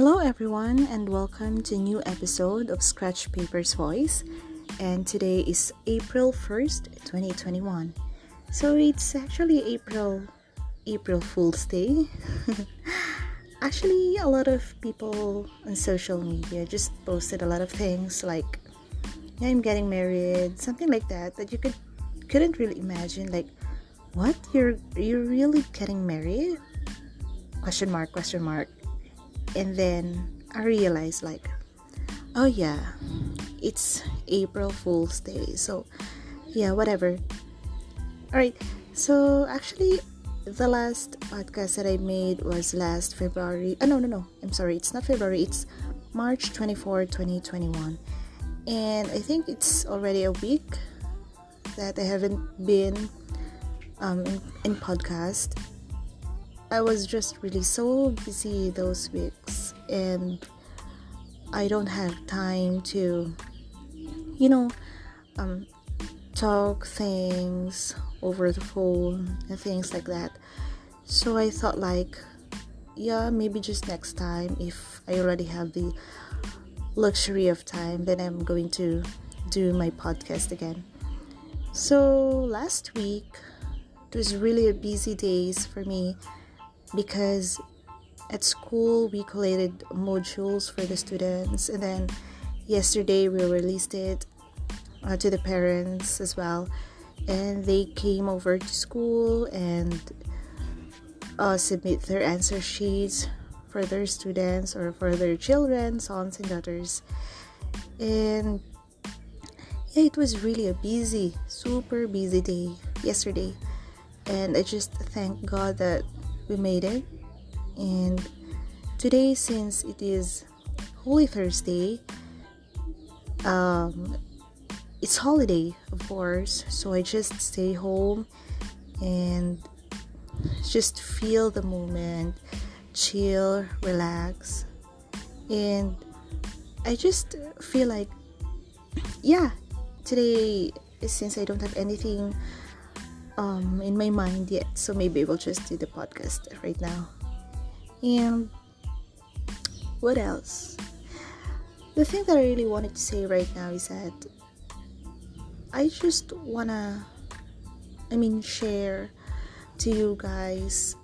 Hello, everyone, and welcome to a new episode of Scratch Paper's Voice. And today is April 1st, 2021. So it's actually April April Fool's Day. actually, a lot of people on social media just posted a lot of things like I'm getting married, something like that that you could couldn't really imagine like what you're you're really getting married question mark question mark and then i realized like oh yeah it's april fool's day so yeah whatever. All right so actually the last podcast that i made was last february oh no no no i'm sorry it's not february it's march 24 2021 and i think it's already a week that i haven't been um, in, in podcast. I was just really so busy those weeks and I don't have time to you know um, talk things over the phone and things like that. So I thought like yeah maybe just next time if I already have the luxury of time then I'm going to do my podcast again. So last week it was really a busy days for me because at school we collated modules for the students and then yesterday we released it uh, to the parents as well. And they came over to school and uh, submit their answer sheets for their students or for their children sons and daughters. And yeah it was really a busy super busy day yesterday. And i just thank god that we made it and today since it is holy thursday um it's holiday of course so i just stay home and just feel the moment chill relax and i just feel like yeah today since i don't have anything um, in my mind yet, so maybe we'll just do the podcast right now. And what else? The thing that I really wanted to say right now is that I just wanna, I mean, share to you guys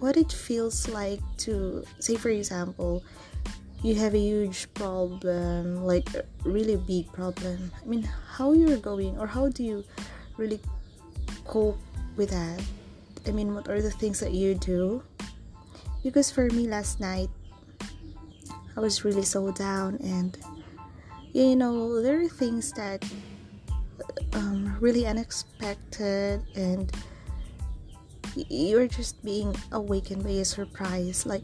what it feels like to, say, for example, you have a huge problem, like a really big problem. I mean, how you're going, or how do you really cope with that? I mean, what are the things that you do? Because for me, last night, I was really so down, and you know, there are things that um, really unexpected, and you're just being awakened by a surprise, like,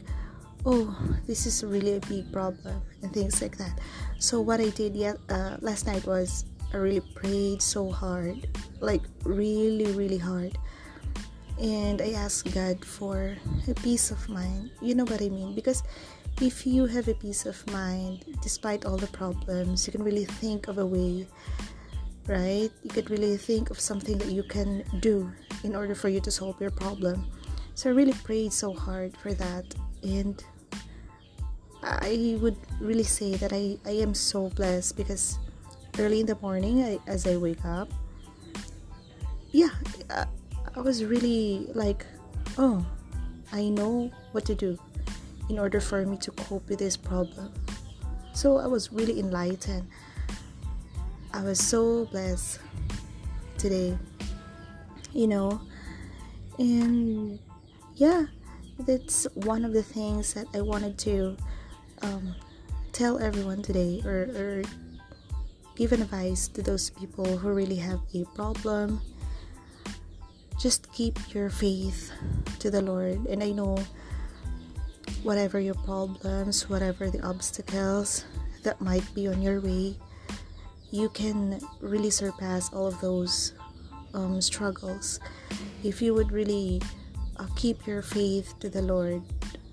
oh, this is really a big problem, and things like that. So, what I did yet, uh, last night was I really prayed so hard, like really, really hard. And I asked God for a peace of mind. You know what I mean? Because if you have a peace of mind, despite all the problems, you can really think of a way, right? You could really think of something that you can do in order for you to solve your problem. So I really prayed so hard for that. And I would really say that I, I am so blessed because early in the morning I, as I wake up, yeah, uh, I, was really like, oh, I know what to do in order for me to cope with this problem. So I was really enlightened. I was so blessed today, you know, and yeah, that's one of the things that I wanted to um, tell everyone today or, or give advice to those people who really have a problem. Just keep your faith to the Lord. And I know whatever your problems, whatever the obstacles that might be on your way, you can really surpass all of those um, struggles if you would really uh, keep your faith to the Lord.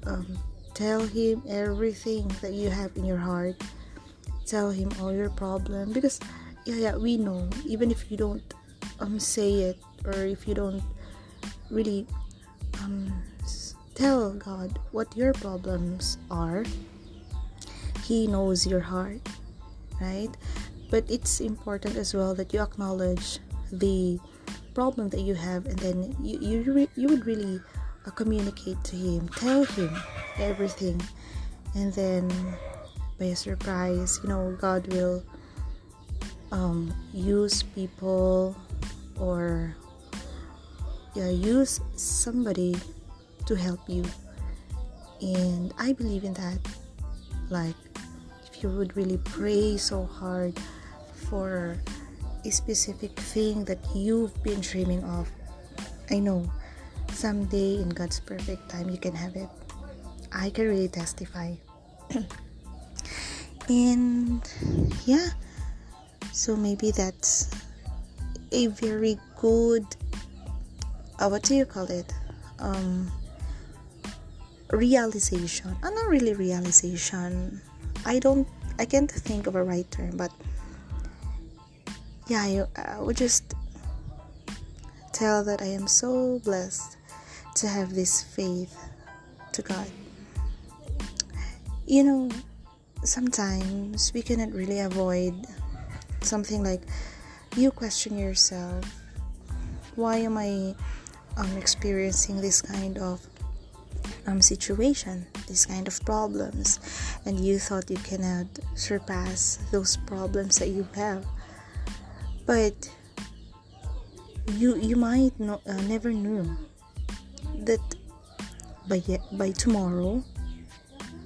Um, tell Him everything that you have in your heart tell him all your problem because yeah yeah we know even if you don't um say it or if you don't really um tell God what your problems are He knows your heart, right? But it's important as well that you acknowledge the problem that you have and then you you, you would really uh, communicate to him tell him everything and then by surprise you know god will um, use people or yeah, use somebody to help you. And i believe in that. Like if you would really pray so hard for a specific thing that you've been dreaming of i know someday in god's perfect time you can have it. I can really testify. And yeah. So maybe that's a very good uh, what do you call it? Um realization. Uh, not really realization. I don't i can't think of a right term but yeah I, I would just tell that i am so blessed to have this faith to god. You know sometimes we cannot really avoid something like you question yourself why am i um, experiencing this kind of um, situation this kind of problems and you thought you cannot surpass those problems that you have but you you might not, uh, never know that by by tomorrow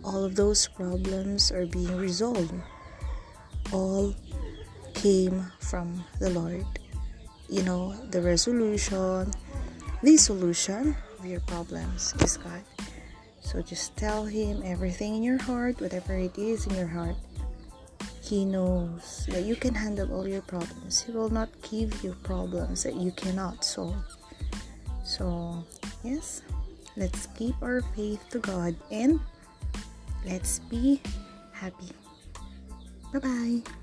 all of those problems are being resolved. All came from the Lord. You know, the resolution, the solution of your problems is God. So just tell Him everything in your heart, whatever it is in your heart. He knows that you can handle all your problems. He will not give you problems that you cannot solve. So, yes, let's keep our faith to God and Let's be happy. Bye bye.